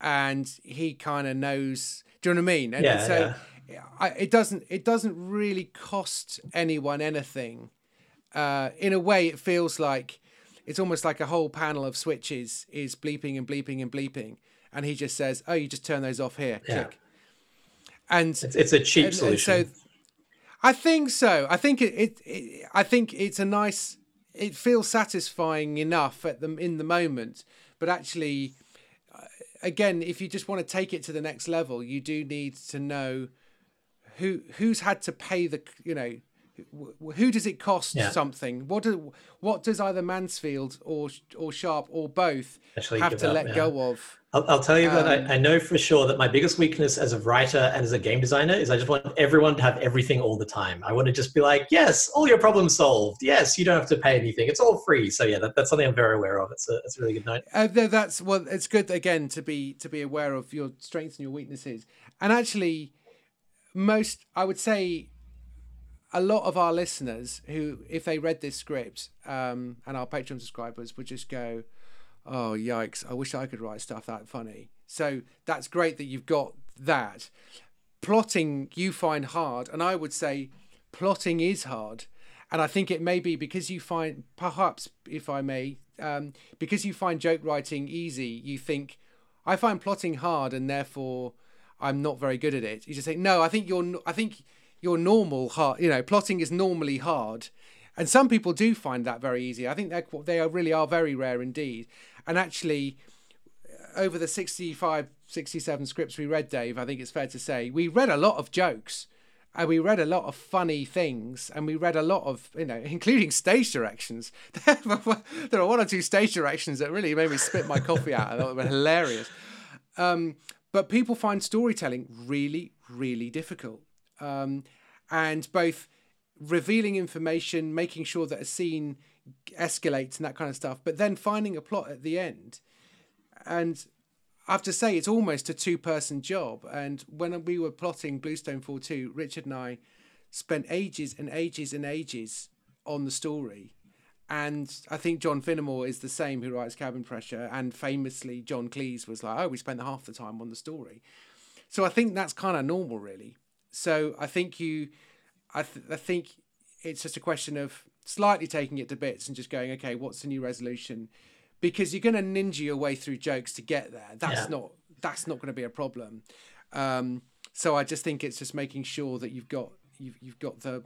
And he kind of knows do you know what I mean? And yeah, so yeah. I, it doesn't it doesn't really cost anyone anything. Uh, in a way, it feels like it's almost like a whole panel of switches is bleeping and bleeping and bleeping, and he just says, "Oh, you just turn those off here." Yeah. Click. And it's, it's a cheap and, solution. And so, I think so. I think it, it, it. I think it's a nice. It feels satisfying enough at the in the moment, but actually, uh, again, if you just want to take it to the next level, you do need to know who who's had to pay the you know who does it cost yeah. something? What do, what does either Mansfield or or Sharp or both Actually have to up, let yeah. go of? I'll, I'll tell you um, that I, um, I, know for sure that my biggest weakness as a writer and as a game designer is I just want everyone to have everything all the time. I want to just be like, yes, all your problems solved. Yes, you don't have to pay anything. It's all free. So yeah, that, that's something I'm very aware of. It's a, it's a really good note. Uh, that's well, it's good again to be to be aware of your strengths and your weaknesses. And actually, most I would say a lot of our listeners who, if they read this script, um, and our Patreon subscribers would just go, "Oh yikes! I wish I could write stuff that funny." So that's great that you've got that. Plotting you find hard, and I would say plotting is hard, and I think it may be because you find perhaps, if I may, um, because you find joke writing easy, you think I find plotting hard, and therefore I'm not very good at it. You just say, "No, I think you're. I think." Your normal hard, you know, plotting is normally hard. And some people do find that very easy. I think they they are really are very rare indeed. And actually, uh, over the 65, 67 scripts we read, Dave, I think it's fair to say we read a lot of jokes. and we read a lot of funny things and we read a lot of you know including stage directions there are one or two stage directions that really made me spit my coffee out and were hilarious um, but people find storytelling really really difficult um, and both revealing information making sure that a scene escalates and that kind of stuff but then finding a plot at the end and I have to say it's almost a two person job. And when we were plotting Bluestone 4 2, Richard and I spent ages and ages and ages on the story. And I think John Finnemore is the same who writes Cabin Pressure. And famously, John Cleese was like, oh, we spent half the time on the story. So I think that's kind of normal, really. So I think you, I, th- I think it's just a question of slightly taking it to bits and just going, okay, what's the new resolution? because you're going to ninja your way through jokes to get there. That's yeah. not that's not going to be a problem. Um, so I just think it's just making sure that you've got you've you've got the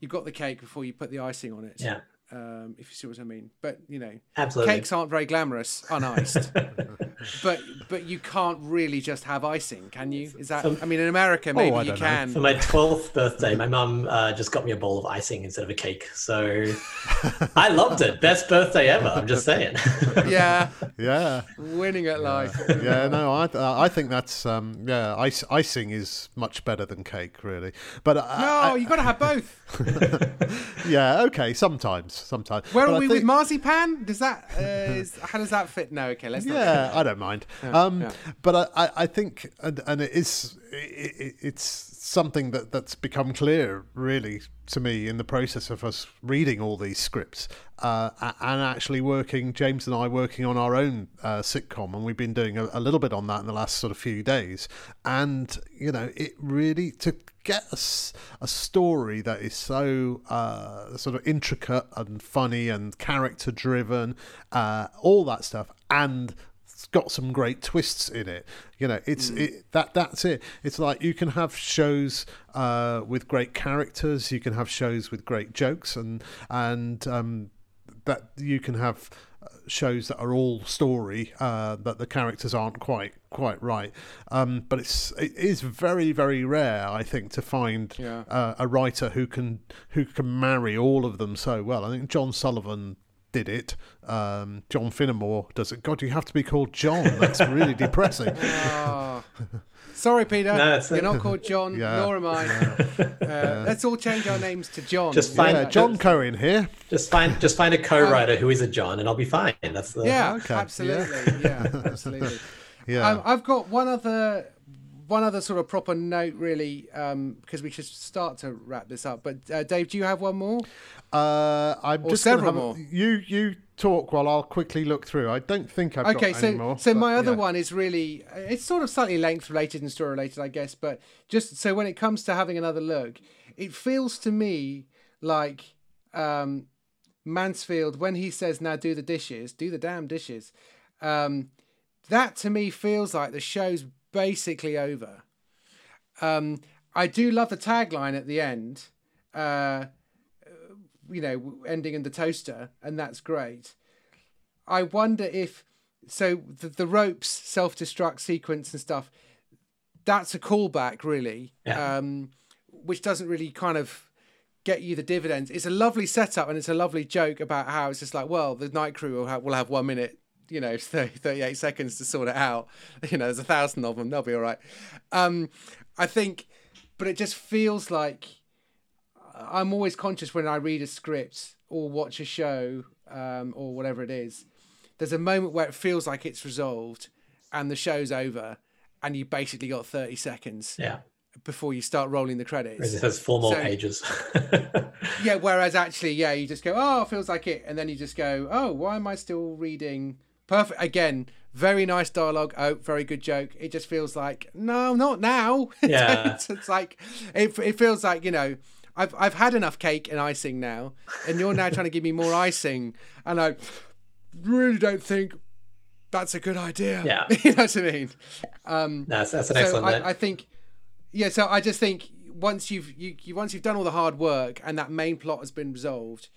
you've got the cake before you put the icing on it. Yeah um, if you see what I mean. But you know, Absolutely. cakes aren't very glamorous uniced. but but you can't really just have icing, can you? Is that? I mean, in America, maybe oh, you can. Know. For my twelfth birthday, my mum uh, just got me a bowl of icing instead of a cake. So I loved it. Best birthday ever. I'm just saying. yeah. Yeah. Winning at life. yeah. No, I I think that's um yeah ice, icing is much better than cake really. But uh, no, I, you got to have both. yeah. Okay. Sometimes sometimes. Where but are I we think... with marzipan? Does that uh, is, how does that fit? No, okay, let's. Yeah, I don't mind. Yeah, um, yeah. But I, I think, and, and it is, it, it's something that that's become clear really to me in the process of us reading all these scripts uh, and actually working James and I working on our own uh, sitcom and we've been doing a, a, little bit on that in the last sort of few days. And you know it really to get a, a story that is so uh, sort of intricate and funny and character driven uh, all that stuff and got some great twists in it. You know, it's mm. it, that that's it. It's like you can have shows uh, with great characters, you can have shows with great jokes, and and um, that you can have uh, shows that are all story uh, that the characters aren't quite quite right. Um, but it's it is very very rare, I think, to find yeah. uh, a writer who can who can marry all of them so well. I think John Sullivan did it. Um, John Finnemore does it. God, you have to be called John. That's really depressing. Oh. Sorry, Peter. No, You're not called John, yeah. nor am I. Yeah. Uh, yeah. Let's all change our names to John. Just find John just, Cohen here. Just find just find a co-writer um, who is a John, and I'll be fine. That's the yeah, okay. absolutely, yeah, absolutely. yeah, um, I've got one other one other sort of proper note, really, um, because we should start to wrap this up. But uh, Dave, do you have one more? Uh, I'm or just several more. You you talk while I'll quickly look through. I don't think I've okay, got so, any more. So but, my other yeah. one is really it's sort of slightly length related and story related, I guess. But just so when it comes to having another look, it feels to me like um, Mansfield when he says, "Now do the dishes, do the damn dishes." Um, that to me feels like the show's basically over. Um, I do love the tagline at the end. Uh, you know, ending in the toaster, and that's great. I wonder if so the, the ropes self destruct sequence and stuff. That's a callback, really, yeah. um, which doesn't really kind of get you the dividends. It's a lovely setup and it's a lovely joke about how it's just like, well, the night crew will have, will have one minute, you know, 30, 38 seconds to sort it out. You know, there's a thousand of them, they'll be all right. Um, I think, but it just feels like I'm always conscious when I read a script or watch a show um, or whatever it is. There's a moment where it feels like it's resolved and the show's over, and you basically got 30 seconds. Yeah. Before you start rolling the credits, it has four more so, pages. yeah, whereas actually, yeah, you just go, oh, it feels like it, and then you just go, oh, why am I still reading? Perfect. Again, very nice dialogue. Oh, very good joke. It just feels like no, not now. Yeah, it's, it's like it. It feels like you know I've I've had enough cake and icing now, and you're now trying to give me more icing, and I really don't think that's a good idea. Yeah, you know what I mean. Um, that's that's an so excellent. I, I, think, yeah. So I just think once you've you, you once you've done all the hard work and that main plot has been resolved,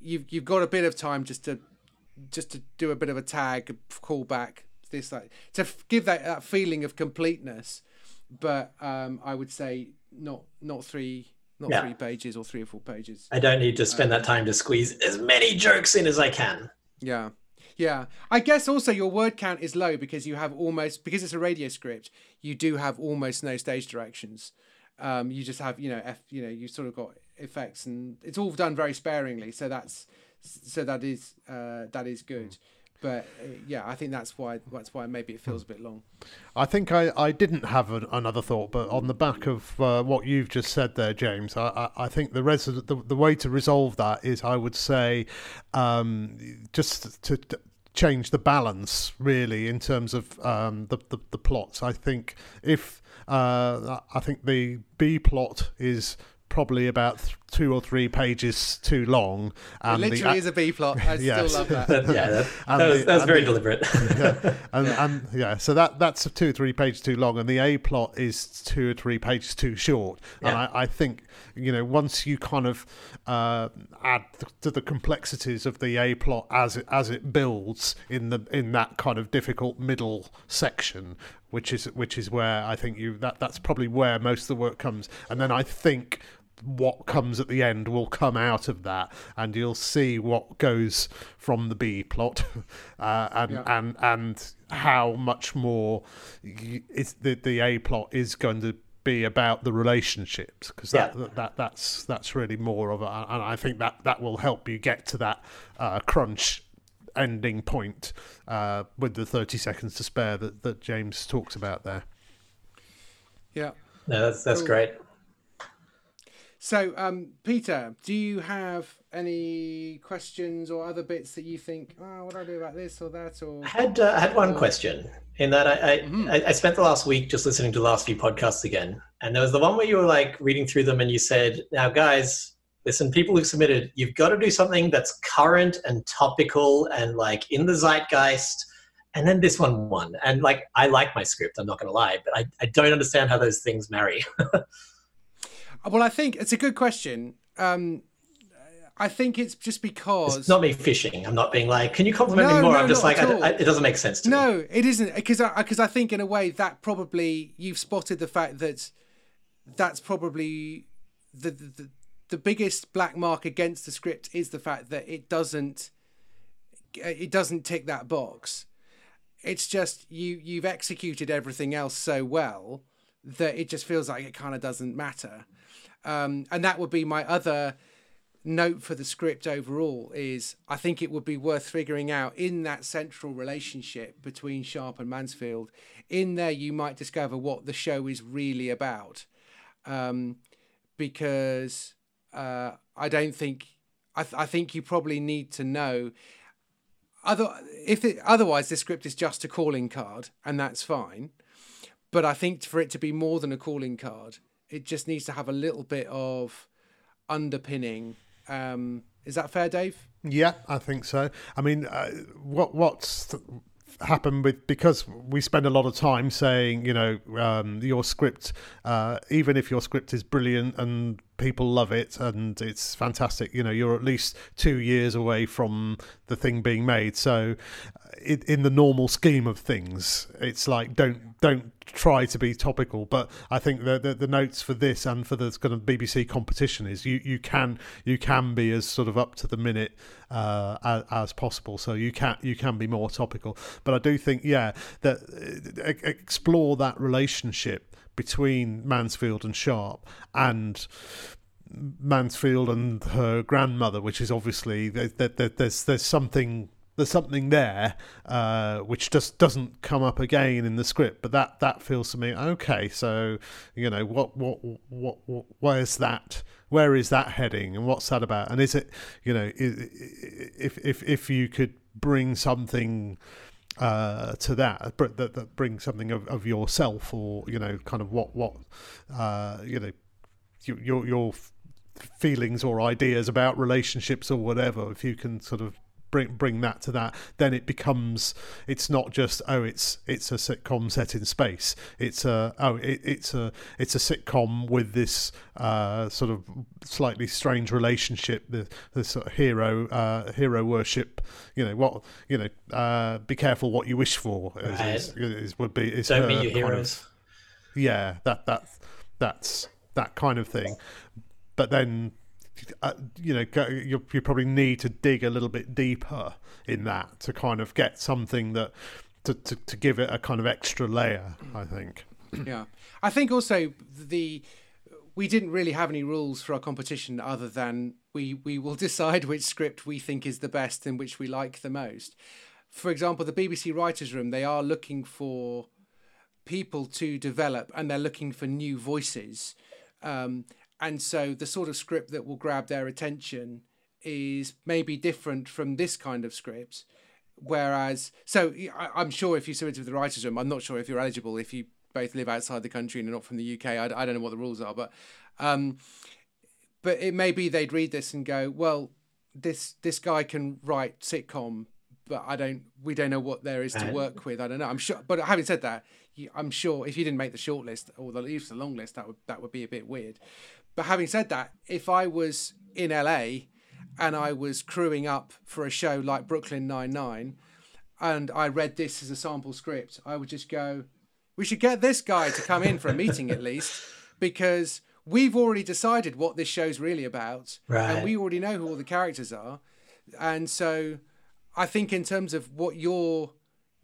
you've you've got a bit of time just to just to do a bit of a tag, call back this like to give that, that feeling of completeness. But um, I would say not not three not Yeah. three pages or three or four pages. I don't need to spend that time to squeeze as many jokes in as I can. Yeah. Yeah. I guess also your word count is low because you have almost because it's a radio script, you do have almost no stage directions. Um, you just have, you know, F, you know, you sort of got effects and it's all done very sparingly. So that's so that is uh, that is good. But uh, yeah, I think that's why that's why maybe it feels a bit long. I think I, I didn't have an, another thought, but on the back of uh, what you've just said there, James, I, I, I think the, res- the the way to resolve that is, I would say, um, just to, to change the balance really in terms of um, the, the the plots. I think if uh, I think the B plot is probably about th- two or three pages too long, It and the literally a- is a B plot. I Yes. still love that. Yeah, that, that was, the- that was and very the- deliberate. yeah. and, and yeah, so that that's two or three pages too long, and the A plot is two or three pages too short. And I, I think you know once you kind of uh, add th- to the complexities of the A plot as it as it builds in the in that kind of difficult middle section, which is which is where I think you that that's probably where most of the work comes, and then I think what comes at the end will come out of that, and you'll see what goes from the B plot, uh, and Yeah. and and how much more is the the A plot is going to be about the relationships because that, Yeah. that that that's that's really more of a and I think that that will help you get to that uh, crunch ending point uh, with the 30 seconds to spare that, that James talks about there. Yeah. no, that's that's Cool. great. So, um, Peter, do you have any questions or other bits that you think, oh, what do I do about this or that? Or I had uh, I had one question. In that I I, I I spent the last week just listening to the last few podcasts again, and there was the one where you were like reading through them, and you said, "Now, guys, listen, people who submitted, you've got to do something that's current and topical and like in the zeitgeist." And then this one won, and like I like my script. I'm not going to lie, but I I don't understand how those things marry. well, I think it's a good question. Um, I think it's just because It's not me fishing. I'm not being like, "Can you compliment No, me more?" no, I'm just like, I. I, it doesn't make sense to me. No, it isn't because I because I think in a way that probably you've spotted the fact that that's probably the the, the, the biggest black mark against the script is the fact that it doesn't it doesn't tick that box. It's just you you've executed everything else so well that it just feels like it kind of doesn't matter. Um, and that would be my other note for the script overall is I think it would be worth figuring out in that central relationship between Sharp and Mansfield. In there, you might discover what the show is really about, um, because uh, I don't think I, th- I think you probably need to know. Other if it, otherwise, the script is just a calling card, and that's fine. But I think for it to be more than a calling card, it just needs to have a little bit of underpinning. Um, is that fair, Dave? Yeah, I think so. I mean, uh, what what's th- happened with because we spend a lot of time saying, you know, um, your script, uh, even if your script is brilliant and people love it and it's fantastic, you know, you're at least two years away from the thing being made. So, uh, in, in the normal scheme of things, it's like don't don't try to be topical. But I think the the, notes for this and for the kind of BBC competition is you, you can you can be as sort of up to the minute uh, as, as possible. So you can you can be more topical. But I do think yeah that uh, explore that relationship between Mansfield and Sharp and Mansfield and her grandmother, which is obviously there, there, there- there's there's something there's something there uh, which just doesn't come up again in the script, but that that feels to me okay. So you know what what what, what where's that? Where is that heading, and what's that about? And is it you know if if if you could bring something uh, to that, that, that bring something of, of yourself, or you know, kind of what what uh, you know, your, your feelings or ideas about relationships or whatever. If you can sort of bring bring that to that, then it becomes it's not just oh it's it's a sitcom set in space. It's a oh it, it's a it's a sitcom with this uh, sort of slightly strange relationship. The the sort of hero uh, hero worship. You know what you know. Uh, be careful what you wish for. Is, Right. is, is would be is Don't meet your kind of- yeah, that that that's that kind of thing. But then, uh, you know, you, you probably need to dig a little bit deeper in that to kind of get something that to, to, to give it a kind of extra layer. I think. yeah, I think also the we didn't really have any rules for our competition other than we we will decide which script we think is the best and which we like the most. For example, the BBC Writers' Room they are looking for people to develop and they're looking for new voices. Um, and so the sort of script that will grab their attention is maybe different from this kind of script. Whereas, so I, am sure if you submit to the writers' room, I'm not sure if you're eligible if you both live outside the country and are not from the UK. I, I don't know what the rules are, but um, but it may be they'd read this and go, well, this this guy can write sitcom, but I don't. We don't know what there is to work with. I don't know. I'm sure, but having said that, I'm sure if you didn't make the short list or the least the long list, that would that would be a bit weird. But having said that, if I was in LA and I was crewing up for a show like Brooklyn Nine Nine, and I read this as a sample script, I would just go, "We should get this guy to come in for a meeting at least," because we've already decided what this show's really about, right. and we already know who all the characters are, and so I think in terms of what you're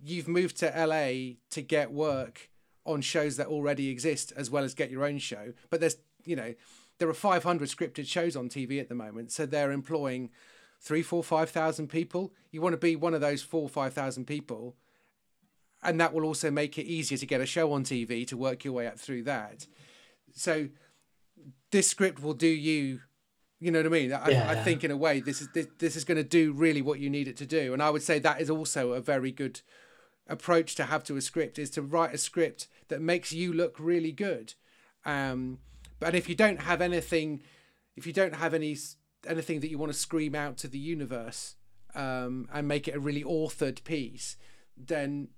you've moved to LA to get work on shows that already exist as well as get your own show. But there's, you know, there are 500 scripted shows on TV at the moment, so they're employing three, four, five thousand people. You want to be one of those four, five thousand people, and that will also make it easier to get a show on TV to work your way up through that. So this script will do you you know what I mean? I, yeah. I think in a way this is this, this is going to do really what you need it to do, and I would say that is also a very good approach to have to a script is to write a script that makes you look really good. Um, but if you don't have anything, if you don't have any anything that you want to scream out to the universe um, and make it a really authored piece, then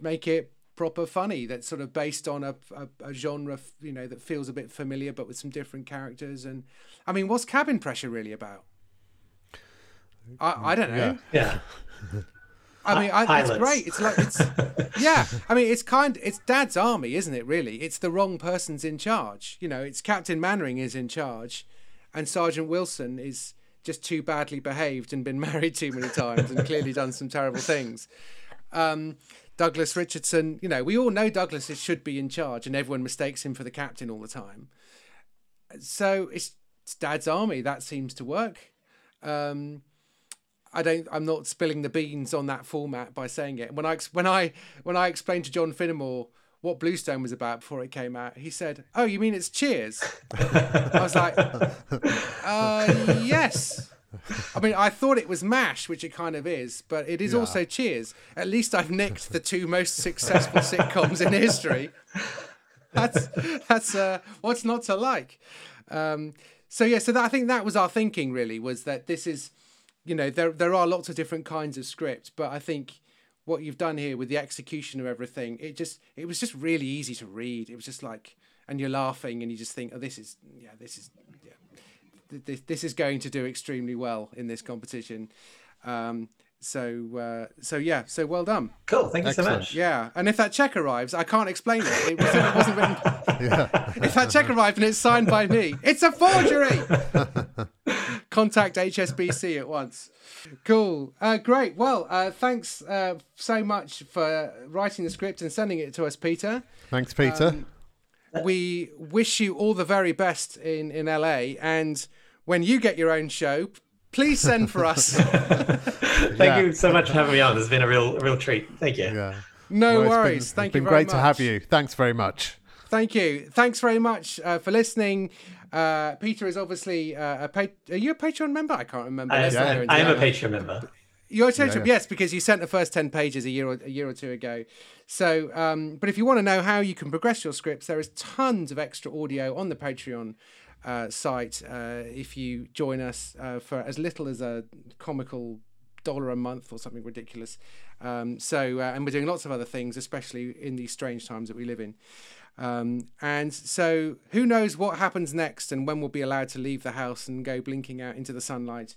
make it proper funny that's sort of based on a, a, a, genre you know that feels a bit familiar but with some different characters. And i mean what's cabin pressure really about? I, I don't know. Yeah, yeah. I mean, I, it's great. It's like it's yeah. I mean, it's kind. It's Dad's army, isn't it? Really, it's the wrong person's in charge. You know, it's Captain Mainwaring is in charge, and Sergeant Wilson is just too badly behaved and been married too many times and clearly done some terrible things. Um, Douglas Richardson, you know, we all know Douglas should be in charge, and everyone mistakes him for the captain all the time. So it's, it's Dad's army. That seems to work. Um, I don't. I'm not spilling the beans on that format by saying it. When I when I when I explained to John Finnemore what Bluestone was about before it came out, he said, "Oh, you mean it's Cheers?" I was like, uh, "Yes." I mean, I thought it was MASH, which it kind of is, but it is yeah. also Cheers. At least I've nicked the two most successful sitcoms in history. That's that's uh, what's not to like. Um, so yeah, so that, I think that was our thinking. Really, was that this is you know there there are lots of different kinds of script, but I think what you've done here with the execution of everything, it just it was just really easy to read. It was just like, and you're laughing, and you just think, oh, this is yeah, this is yeah, this this is going to do extremely well in this competition. Um, so uh, so yeah, so well done. Cool, thank Excellent. you so much. Yeah, and if that check arrives, I can't explain it. It wasn't, it wasn't written. yeah. If that check arrived and it's signed by me, it's a forgery. Contact HSBC at once. Cool, uh, great. Well, uh, thanks uh, so much for writing the script and sending it to us, Peter. Thanks, Peter. Um, we wish you all the very best in in LA, and when you get your own show, please send for us. Thank yeah. you so much for having me on. It's been a real, real treat. Thank you. Yeah. No well, worries. Been, Thank you. It's been great much. to have you. Thanks very much. Thank you. Thanks very much uh, for listening. Uh, Peter is obviously uh, a pa- are you a Patreon member? I can't remember. I, yeah. I am a Patreon member. You're a Patreon, yeah, yeah. yes, because you sent the first ten pages a year or a year or two ago. So, um, but if you want to know how you can progress your scripts, there is tons of extra audio on the Patreon uh, site uh, if you join us uh, for as little as a comical dollar a month or something ridiculous. Um, so, uh, and we're doing lots of other things, especially in these strange times that we live in. Um, and so, who knows what happens next and when we'll be allowed to leave the house and go blinking out into the sunlight.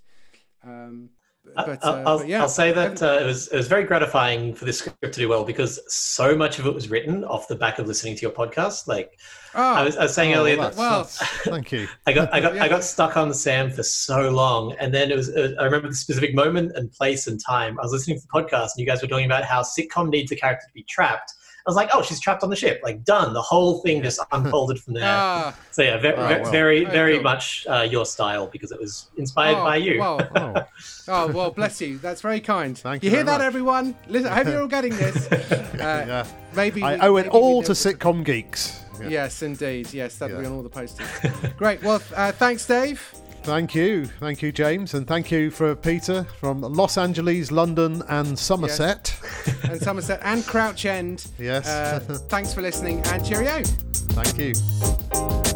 Um, but, I'll, uh, I'll, but yeah, I'll say that uh, it was it was very gratifying for this script to do well because so much of it was written off the back of listening to your podcast. Like Oh, I was, I was saying Oh, earlier, that's- that well- thank you. I got I got Yeah. I got stuck on Sam for so long, and then it was uh, I remember the specific moment and place and time. I was listening to the podcast, and you guys were talking about how sitcom needs a character to be trapped. I was like, oh, she's trapped on the ship. Like done. The whole thing just unfolded from there. ah, So yeah, very, Oh, well. very, Oh, very cool. much uh, your style because it was inspired oh, by you. Well, Oh, oh, well, bless you. That's very kind. Thank you you hear very that, much. everyone? Listen, I hope you're all getting this. Uh, yeah. Maybe I we- owe it all to sitcom geeks. Yeah. Yes, indeed. Yes, that'll be on all the posters. Great. Well, uh, thanks, Dave. Thank you, thank you, James, and thank you for Peter from Los Angeles, London, and Somerset. and Somerset and Crouch End. Yes. Uh, thanks for listening and cheerio. Thank you.